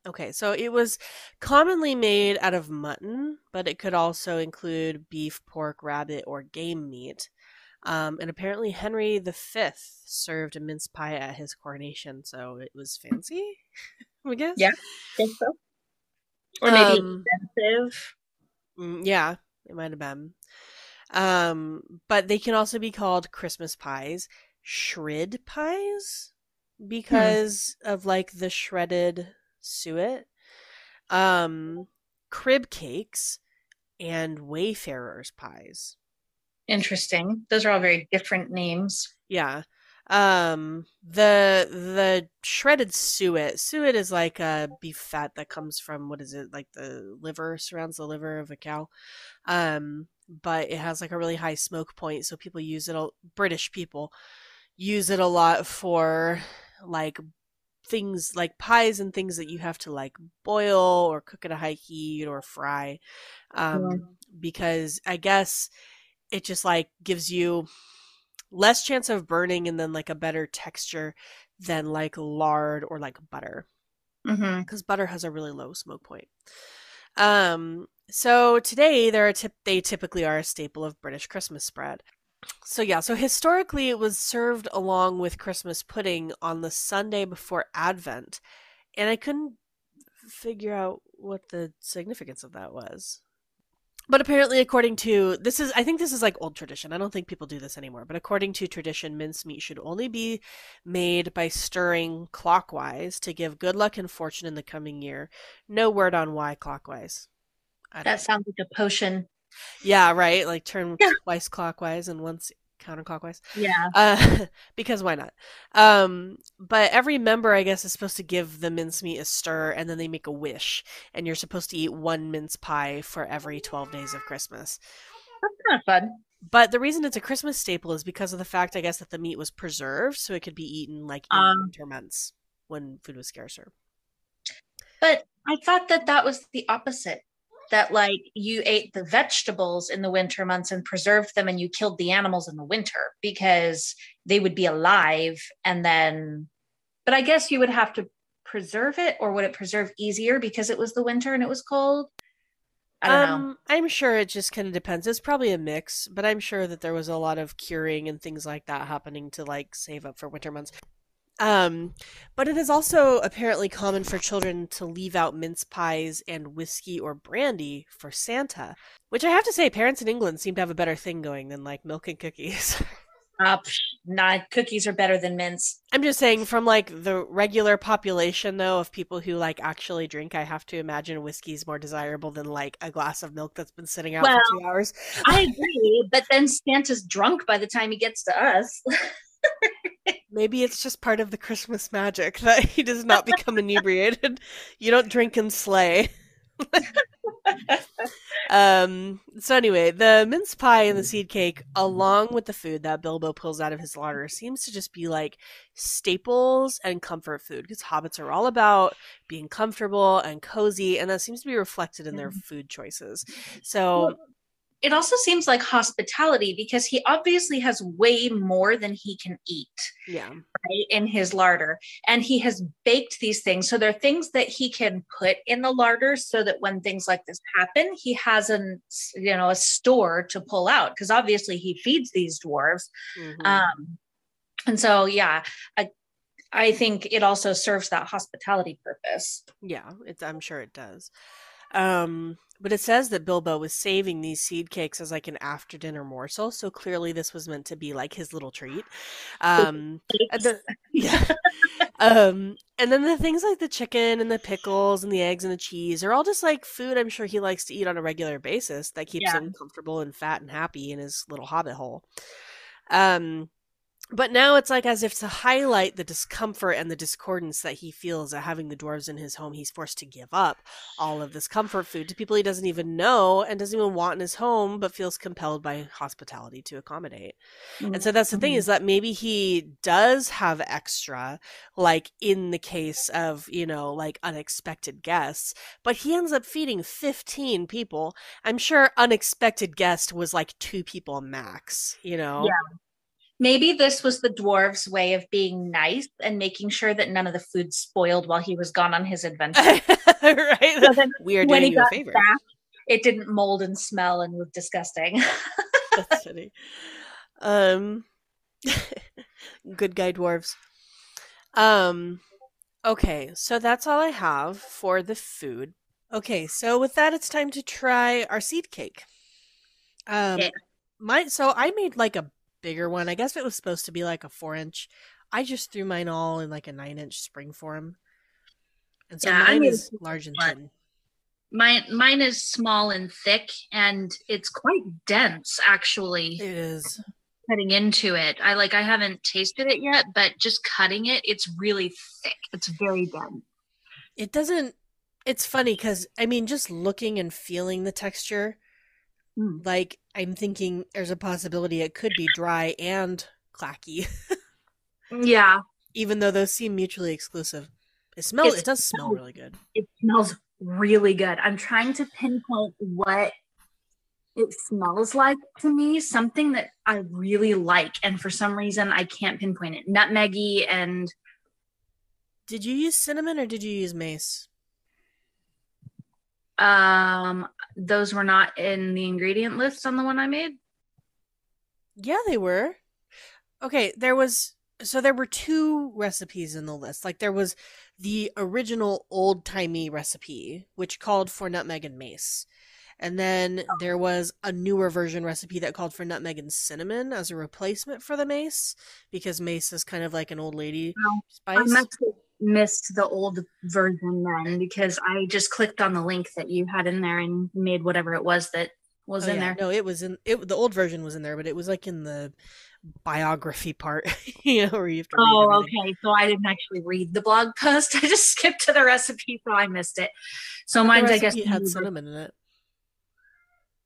Okay, so it was commonly made out of mutton, but it could also include beef, pork, rabbit, or game meat. Um, and apparently, Henry V served a mince pie at his coronation, so it was fancy, I guess. Yeah, I think so. Or maybe um, expensive. Mm, yeah, it might have been. Um, but they can also be called Christmas pies, shrid pies, hmm. because hmm. of like the shredded suet, um, crib cakes, and wayfarers pies. Interesting. Those are all very different names. Yeah. Um the the shredded suet. Suet is like a beef fat that comes from what is it? Like the liver surrounds the liver of a cow. Um but it has like a really high smoke point so people use it all British people use it a lot for like things like pies and things that you have to like boil or cook at a high heat or fry um, yeah. because i guess it just like gives you less chance of burning and then like a better texture than like lard or like butter because mm-hmm. butter has a really low smoke point um so today they're tip- they typically are a staple of british christmas spread so yeah, so historically it was served along with Christmas pudding on the Sunday before Advent, and I couldn't figure out what the significance of that was. But apparently, according to this is, I think this is like old tradition. I don't think people do this anymore. But according to tradition, mincemeat should only be made by stirring clockwise to give good luck and fortune in the coming year. No word on why clockwise. That sounds like a potion. Yeah, right. Like turn twice clockwise and once counterclockwise. Yeah. Uh, because why not? Um, but every member, I guess, is supposed to give the mincemeat a stir, and then they make a wish, and you're supposed to eat one mince pie for every twelve days of Christmas. That's kind of fun. But the reason it's a Christmas staple is because of the fact, I guess, that the meat was preserved, so it could be eaten like in um, winter months when food was scarcer. But I thought that that was the opposite that like you ate the vegetables in the winter months and preserved them and you killed the animals in the winter because they would be alive and then but i guess you would have to preserve it or would it preserve easier because it was the winter and it was cold I don't um, know. I'm sure it just kind of depends. It's probably a mix, but I'm sure that there was a lot of curing and things like that happening to like save up for winter months. Um, but it is also apparently common for children to leave out mince pies and whiskey or brandy for Santa, which I have to say, parents in England seem to have a better thing going than like milk and cookies. Uh, nah, cookies are better than mints. I'm just saying, from like the regular population, though, of people who like actually drink, I have to imagine whiskey is more desirable than like a glass of milk that's been sitting out well, for two hours. I agree, but then Santa's drunk by the time he gets to us. Maybe it's just part of the Christmas magic that he does not become inebriated. You don't drink and slay. um so anyway the mince pie and the seed cake along with the food that bilbo pulls out of his larder seems to just be like staples and comfort food because hobbits are all about being comfortable and cozy and that seems to be reflected in their mm-hmm. food choices so it also seems like hospitality because he obviously has way more than he can eat. Yeah. Right in his larder. And he has baked these things. So there are things that he can put in the larder so that when things like this happen, he has an you know a store to pull out because obviously he feeds these dwarves. Mm-hmm. Um and so yeah, I I think it also serves that hospitality purpose. Yeah, it's I'm sure it does. Um but it says that Bilbo was saving these seed cakes as like an after dinner morsel, so clearly this was meant to be like his little treat. Um, the, yeah. um, and then the things like the chicken and the pickles and the eggs and the cheese are all just like food I'm sure he likes to eat on a regular basis that keeps yeah. him comfortable and fat and happy in his little hobbit hole. Um, but now it's like as if to highlight the discomfort and the discordance that he feels at having the dwarves in his home, he's forced to give up all of this comfort food to people he doesn't even know and doesn't even want in his home, but feels compelled by hospitality to accommodate. Mm-hmm. And so that's the thing mm-hmm. is that maybe he does have extra, like in the case of, you know, like unexpected guests, but he ends up feeding 15 people. I'm sure unexpected guest was like two people max, you know? Yeah maybe this was the dwarves way of being nice and making sure that none of the food spoiled while he was gone on his adventure. Right. So then we are doing you a favor. back, it didn't mold and smell and was disgusting. That's funny. Um good guy dwarves. Um okay so that's all i have for the food. Okay so with that it's time to try our seed cake. Um yeah. my so i made like a bigger one. I guess it was supposed to be like a four inch. I just threw mine all in like a nine inch spring form. And so yeah, mine is large and thin. Mine mine is small and thick and it's quite dense actually. It is. Cutting into it. I like I haven't tasted it yet, but just cutting it, it's really thick. It's very dense. It doesn't it's funny because I mean just looking and feeling the texture, Mm. Like I'm thinking there's a possibility it could be dry and clacky. yeah. Even though those seem mutually exclusive. It smells it does smell really good. It smells really good. I'm trying to pinpoint what it smells like to me, something that I really like. And for some reason I can't pinpoint it. Nutmeggy and Did you use cinnamon or did you use mace? Um, those were not in the ingredient list on the one I made. Yeah, they were. Okay, there was so there were two recipes in the list. Like there was the original old timey recipe, which called for nutmeg and mace. And then oh. there was a newer version recipe that called for nutmeg and cinnamon as a replacement for the mace, because mace is kind of like an old lady spice missed the old version then because I just clicked on the link that you had in there and made whatever it was that was oh, in yeah. there. No, it was in it. The old version was in there, but it was like in the biography part, you know, where you have to. oh, okay. So I didn't actually read the blog post. I just skipped to the recipe, so I missed it. So mine's, I guess, it had cinnamon in it.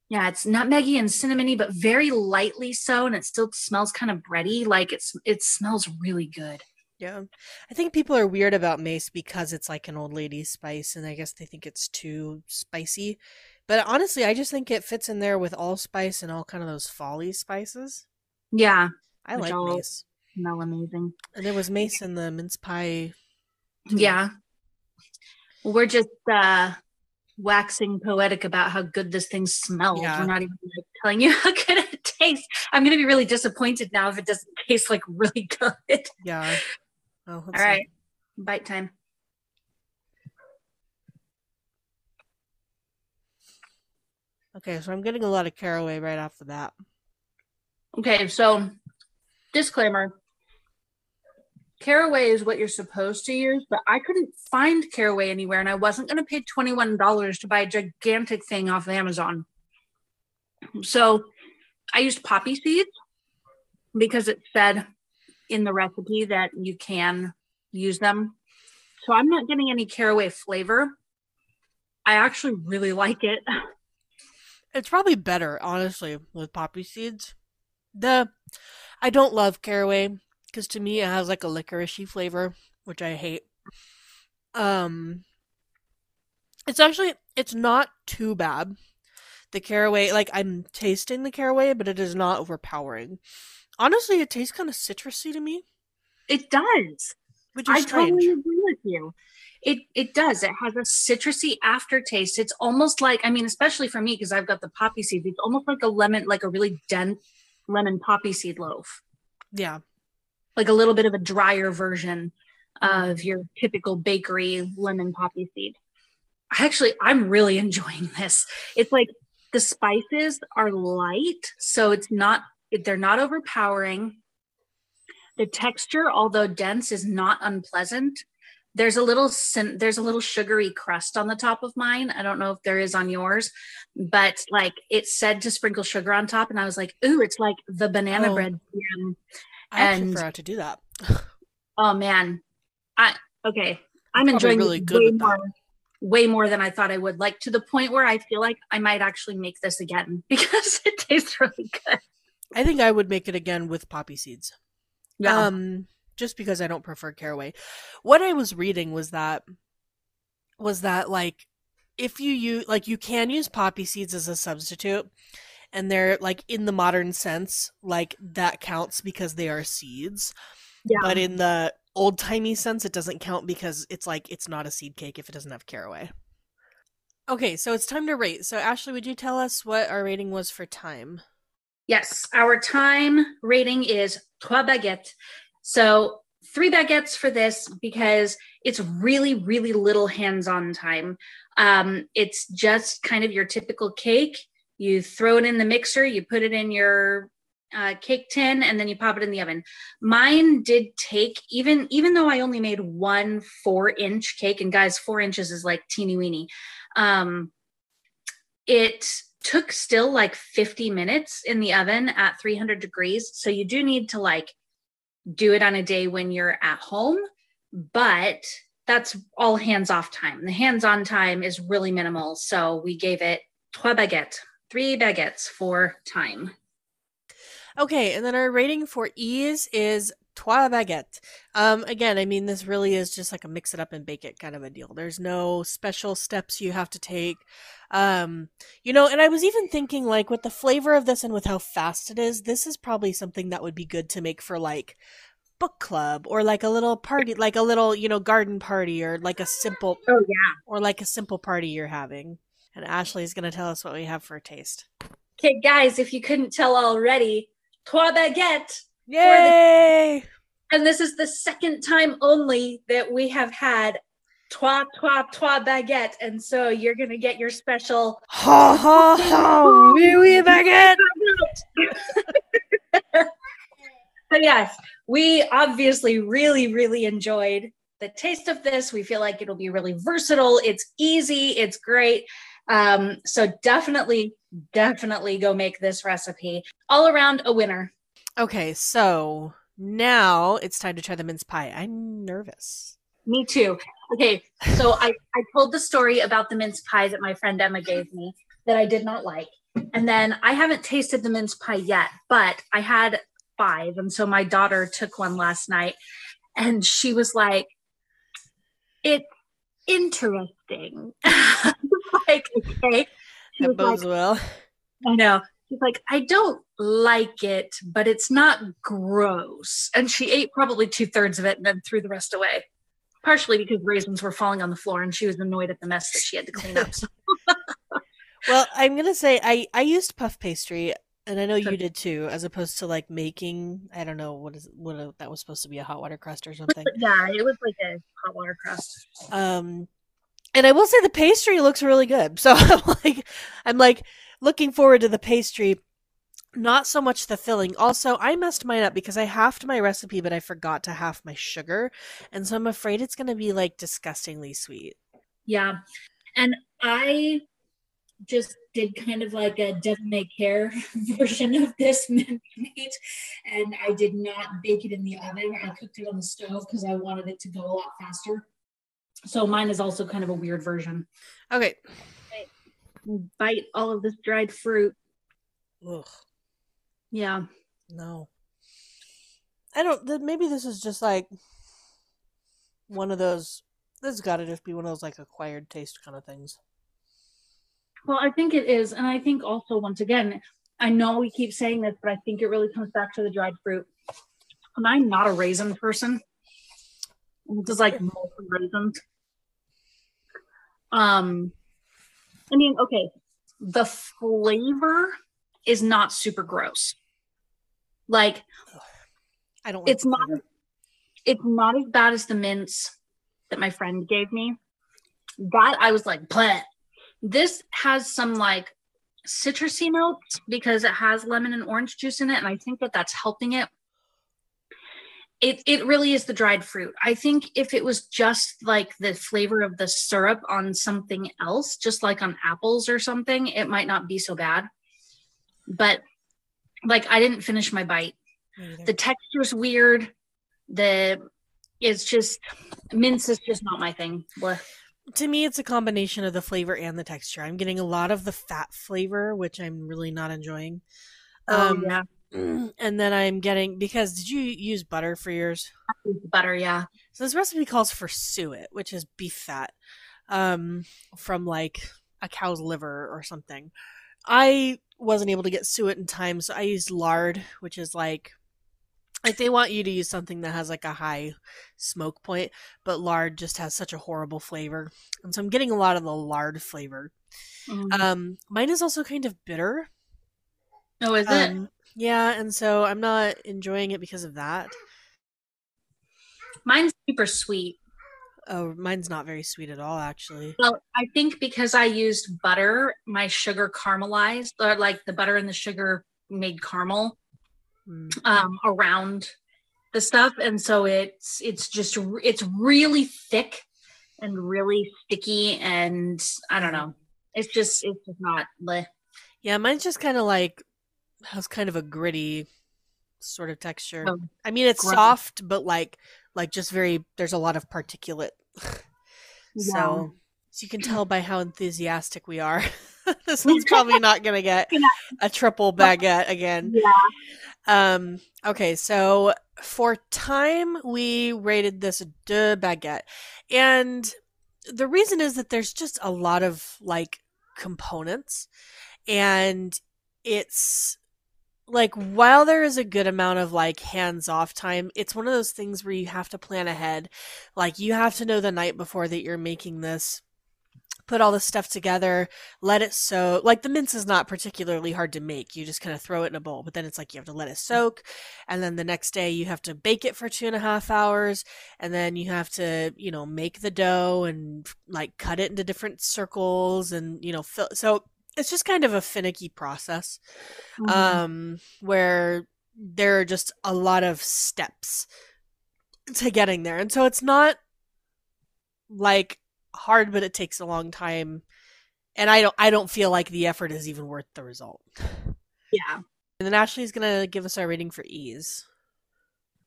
Yeah, it's nutmeggy and cinnamony, but very lightly so, and it still smells kind of bready. Like it's it smells really good. Yeah. I think people are weird about mace because it's like an old lady spice and I guess they think it's too spicy. But honestly, I just think it fits in there with allspice and all kind of those folly spices. Yeah. I like mace. Smell amazing. And there was mace in the mince pie. Too. Yeah. We're just uh waxing poetic about how good this thing smells. Yeah. We're not even like, telling you how good it tastes. I'm gonna be really disappointed now if it doesn't taste like really good. Yeah. Oh, All right. See. Bite time. Okay, so I'm getting a lot of caraway right off the bat. Okay, so disclaimer caraway is what you're supposed to use, but I couldn't find caraway anywhere and I wasn't going to pay $21 to buy a gigantic thing off of Amazon. So I used poppy seeds because it said in the recipe that you can use them. So I'm not getting any caraway flavor. I actually really like it. It's probably better, honestly, with poppy seeds. The I don't love caraway because to me it has like a licoricey flavor, which I hate. Um, it's actually it's not too bad. The caraway, like I'm tasting the caraway, but it is not overpowering. Honestly, it tastes kind of citrusy to me. It does. Which is I strange. totally agree with you. It it does. It has a citrusy aftertaste. It's almost like I mean, especially for me because I've got the poppy seeds. It's almost like a lemon, like a really dense lemon poppy seed loaf. Yeah, like a little bit of a drier version of your typical bakery lemon poppy seed. I actually, I'm really enjoying this. It's like the spices are light, so it's not they're not overpowering. The texture, although dense, is not unpleasant. There's a little there's a little sugary crust on the top of mine. I don't know if there is on yours, but like it said to sprinkle sugar on top, and I was like, "Ooh, it's like the banana oh. bread." I actually And- forgot to do that. Oh man, I okay. I'm Probably enjoying really good more, way more than I thought I would. Like to the point where I feel like I might actually make this again because it tastes really good. I think I would make it again with poppy seeds. Yeah. Um, just because I don't prefer caraway. What I was reading was that was that like if you use like you can use poppy seeds as a substitute and they're like in the modern sense like that counts because they are seeds yeah. but in the old timey sense it doesn't count because it's like it's not a seed cake if it doesn't have caraway okay so it's time to rate so ashley would you tell us what our rating was for time Yes, our time rating is trois baguettes. So three baguettes for this because it's really, really little hands-on time. Um, it's just kind of your typical cake. You throw it in the mixer, you put it in your uh, cake tin, and then you pop it in the oven. Mine did take even even though I only made one four-inch cake, and guys, four inches is like teeny weeny. Um, it took still like 50 minutes in the oven at 300 degrees. So you do need to like do it on a day when you're at home, but that's all hands off time. The hands on time is really minimal. So we gave it trois baguettes, three baguettes for time. Okay, and then our rating for ease is trois baguette. Um, again, I mean, this really is just like a mix it up and bake it kind of a deal. There's no special steps you have to take. Um, you know, and I was even thinking like with the flavor of this and with how fast it is, this is probably something that would be good to make for like book club or like a little party, like a little, you know, garden party or like a simple Oh, yeah. or like a simple party you're having. And Ashley's going to tell us what we have for a taste. Okay, guys, if you couldn't tell already, trois baguettes. Yay! And this is the second time only that we have had trois, trois, trois baguette. And so you're going to get your special Ha ha ha! Oui, oui, baguette! but yes, we obviously really, really enjoyed the taste of this. We feel like it'll be really versatile. It's easy. It's great. Um, so definitely, definitely go make this recipe. All around a winner. Okay, so now it's time to try the mince pie. I'm nervous. Me too. Okay, so I, I told the story about the mince pie that my friend Emma gave me that I did not like. And then I haven't tasted the mince pie yet, but I had five. And so my daughter took one last night and she was like, it's interesting. like, okay. That was like, bodes well. I know. She's like, I don't like it, but it's not gross. And she ate probably two thirds of it and then threw the rest away. Partially because raisins were falling on the floor and she was annoyed at the mess that she had to clean up. So, Well, I'm gonna say I I used puff pastry, and I know you did too, as opposed to like making. I don't know what is what a, that was supposed to be a hot water crust or something. yeah, it was like a hot water crust. Um, and I will say the pastry looks really good. So I'm like, I'm like looking forward to the pastry. Not so much the filling. Also, I messed mine up because I halved my recipe, but I forgot to half my sugar, and so I'm afraid it's gonna be like disgustingly sweet. Yeah. And I just did kind of like a devil may care version of this meat. And I did not bake it in the oven. I cooked it on the stove because I wanted it to go a lot faster. So mine is also kind of a weird version. Okay. Bite all of this dried fruit. Ugh, Yeah. no. I don't. th- Maybe this is just like one of those. This has got to just be one of those like acquired taste kind of things. Well, I think it is. And I think also, once again, I know we keep saying this, but I think it really comes back to the dried fruit. And I'm not a raisin person. Is like mostly raisins. Um, I mean, okay, the flavor is not super gross. Like I don't. Like it's not flavor. it's not as bad as the mints that my friend gave me. That I was like, Bleh. this has some like citrusy notes because it has lemon and orange juice in it, and I think that that's helping it. It it really is the dried fruit. I think if it was just like the flavor of the syrup on something else, just like on apples or something, it might not be so bad. But like I didn't finish my bite The texture's weird. The it's just mince is just not my thing. Blech. To me, it's a combination of the flavor and the texture. I'm getting a lot of the fat flavor, which I'm really not enjoying. Oh um, yeah. And then I'm getting because did you use butter for yours? Butter, yeah. So this recipe calls for suet, which is beef fat, um, from like a cow's liver or something. I wasn't able to get suet in time, so I used lard, which is like like they want you to use something that has like a high smoke point, but lard just has such a horrible flavor. And so I'm getting a lot of the lard flavor. Mm-hmm. Um mine is also kind of bitter. Oh, is um, it? Yeah, and so I'm not enjoying it because of that. Mine's super sweet. Oh, mine's not very sweet at all, actually. Well, I think because I used butter, my sugar caramelized, or like the butter and the sugar made caramel mm. um, around the stuff, and so it's it's just it's really thick and really sticky, and I don't know. It's just it's just not. Bleh. Yeah, mine's just kind of like has kind of a gritty sort of texture. Oh, I mean, it's soft, but like like just very. There's a lot of particulate. yeah. So, so you can tell by how enthusiastic we are. this one's probably not going to get a triple baguette again. Yeah. Um. Okay, so for time, we rated this deux baguette, and the reason is that there's just a lot of like components, and it's like while there is a good amount of like hands off time, it's one of those things where you have to plan ahead. Like you have to know the night before that you're making this put all this stuff together, let it soak. Like the mince is not particularly hard to make. You just kind of throw it in a bowl, but then it's like you have to let it mm. soak. And then the next day you have to bake it for two and a half hours. And then you have to, you know, make the dough and like cut it into different circles and, you know, fill. So it's just kind of a finicky process mm-hmm. um, where there are just a lot of steps to getting there. And so it's not like hard, but it takes a long time. And I don't I don't feel like the effort is even worth the result. Yeah. And then Ashley's gonna give us our rating for ease.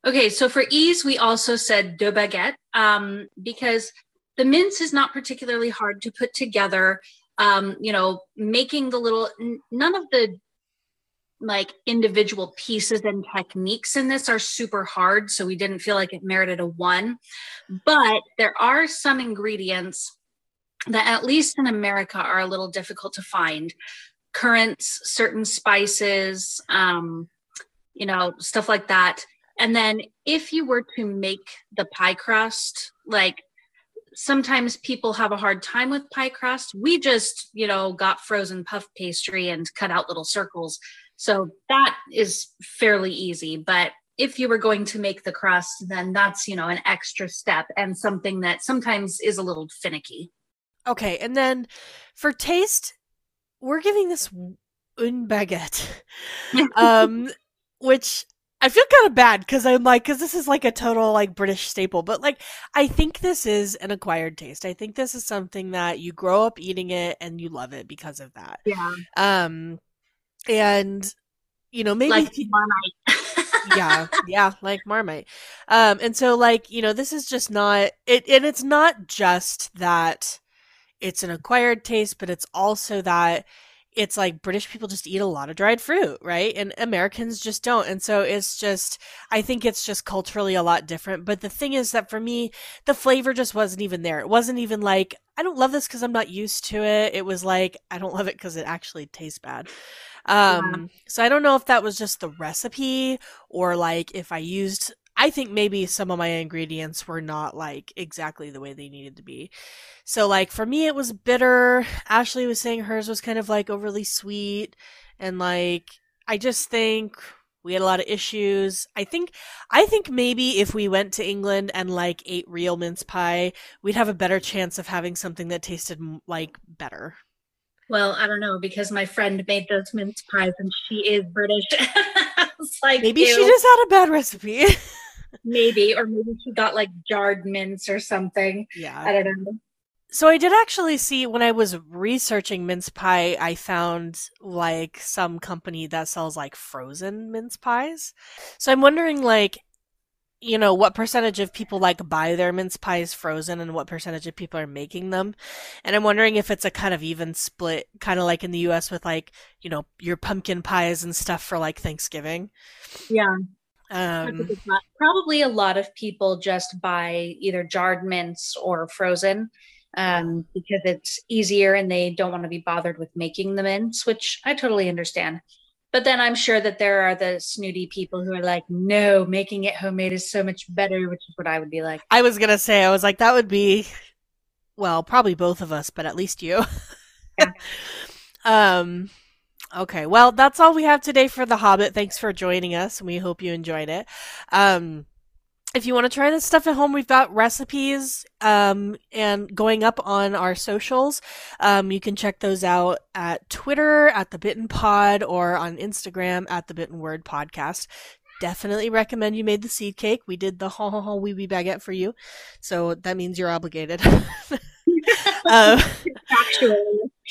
Okay, so for ease, we also said deux baguette um, because the mince is not particularly hard to put together um, you know, making the little, none of the like individual pieces and techniques in this are super hard. So we didn't feel like it merited a one. But there are some ingredients that, at least in America, are a little difficult to find currants, certain spices, um, you know, stuff like that. And then if you were to make the pie crust, like sometimes people have a hard time with pie crust. We just, you know, got frozen puff pastry and cut out little circles. So that is fairly easy. But if you were going to make the crust, then that's, you know, an extra step and something that sometimes is a little finicky. Okay. And then for taste, we're giving this une baguette, um, which I feel kind of bad because I'm like, because this is like a total like British staple, but like, I think this is an acquired taste. I think this is something that you grow up eating it and you love it because of that. Yeah. Um, and you know, maybe like Marmite. yeah, yeah, like Marmite. Um, and so like, you know, this is just not it, and it's not just that it's an acquired taste, but it's also that it's like British people just eat a lot of dried fruit, right? And Americans just don't. And so it's just, I think it's just culturally a lot different. But the thing is that for me, the flavor just wasn't even there. It wasn't even like, I don't love this because I'm not used to it. It was like, I don't love it because it actually tastes bad. Um, yeah. so I don't know if that was just the recipe or like if I used I think maybe some of my ingredients were not like exactly the way they needed to be. So like for me it was bitter. Ashley was saying hers was kind of like overly sweet and like I just think we had a lot of issues. I think I think maybe if we went to England and like ate real mince pie, we'd have a better chance of having something that tasted like better. Well, I don't know because my friend made those mince pies and she is British. like maybe ew. she just had a bad recipe. maybe, or maybe she got like jarred mince or something. Yeah. I don't know. So I did actually see when I was researching mince pie, I found like some company that sells like frozen mince pies. So I'm wondering like you know what percentage of people like buy their mince pies frozen and what percentage of people are making them and i'm wondering if it's a kind of even split kind of like in the us with like you know your pumpkin pies and stuff for like thanksgiving Yeah. Um Probably a lot of people just buy either jarred mince or frozen um, because it's easier and they don't want to be bothered with making the mince, which I totally understand. But then I'm sure that there are the snooty people who are like, no, making it homemade is so much better, which is what I would be like. i was gonna say i was like that would be well probably both of us but at least you Yeah. um okay well that's all we have today for the hobbit thanks for joining us we hope you enjoyed it um if you want to try this stuff at home, we've got recipes um, and going up on our socials. Um, you can check those out at Twitter at the Bitten Pod or on Instagram at the Bitten Word Podcast. Definitely recommend you made the seed cake. We did the ha ha ha wee wee baguette for you, so that means you're obligated. um, Actually,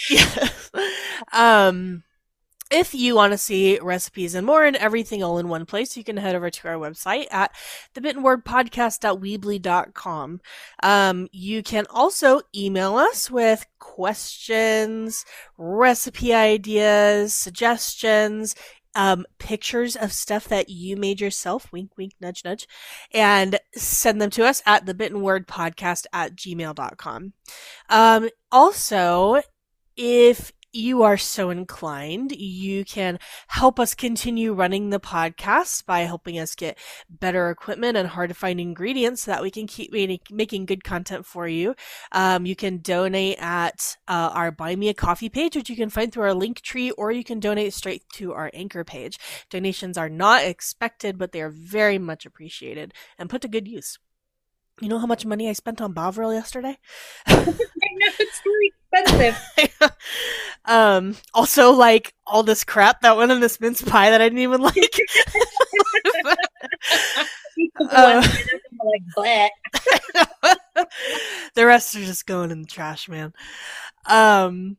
yeah. Um, if you want to see recipes and more and everything all in one place, you can head over to our website at thebittenwordpodcast.weebly.com. Um, you can also email us with questions, recipe ideas, suggestions, um, pictures of stuff that you made yourself, wink, wink, nudge, nudge, and send them to us at thebittenwordpodcast at gmail.com. Um, also, if you are so inclined, you can help us continue running the podcast by helping us get better equipment and hard to find ingredients so that we can keep making good content for you. Um, you can donate at uh, our Buy Me a Coffee page, which you can find through our Linktree, or you can donate straight to our Anchor page. Donations are not expected, but they are very much appreciated and put to good use. You know how much money I spent on Bovril yesterday? I know it's very expensive. um also like all this crap that went in this mince pie that I didn't even like. Uh, like, the rest are just going in the trash, man. Um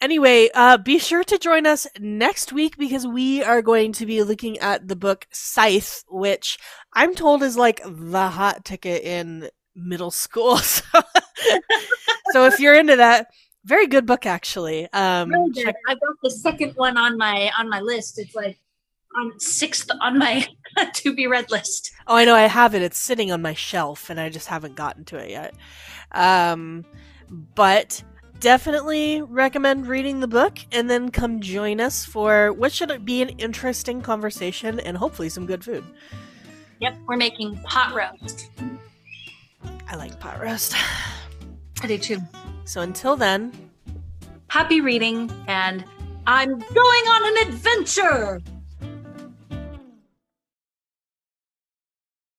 anyway, uh be sure to join us next week because we are going to be looking at the book Scythe, which I'm told is like the hot ticket in middle school. So, so if you're into that, very good book actually. Um Really good. I've got the second one on my on my list. It's like on sixth on my to be read list. Oh, I know I have it. It's sitting on my shelf and I just haven't gotten to it yet. Um, but definitely recommend reading the book and then come join us for what should be an interesting conversation and hopefully some good food. Yep, we're making pot roast. I like pot roast. I do too. So until then, Happy reading, and I'm going on an adventure.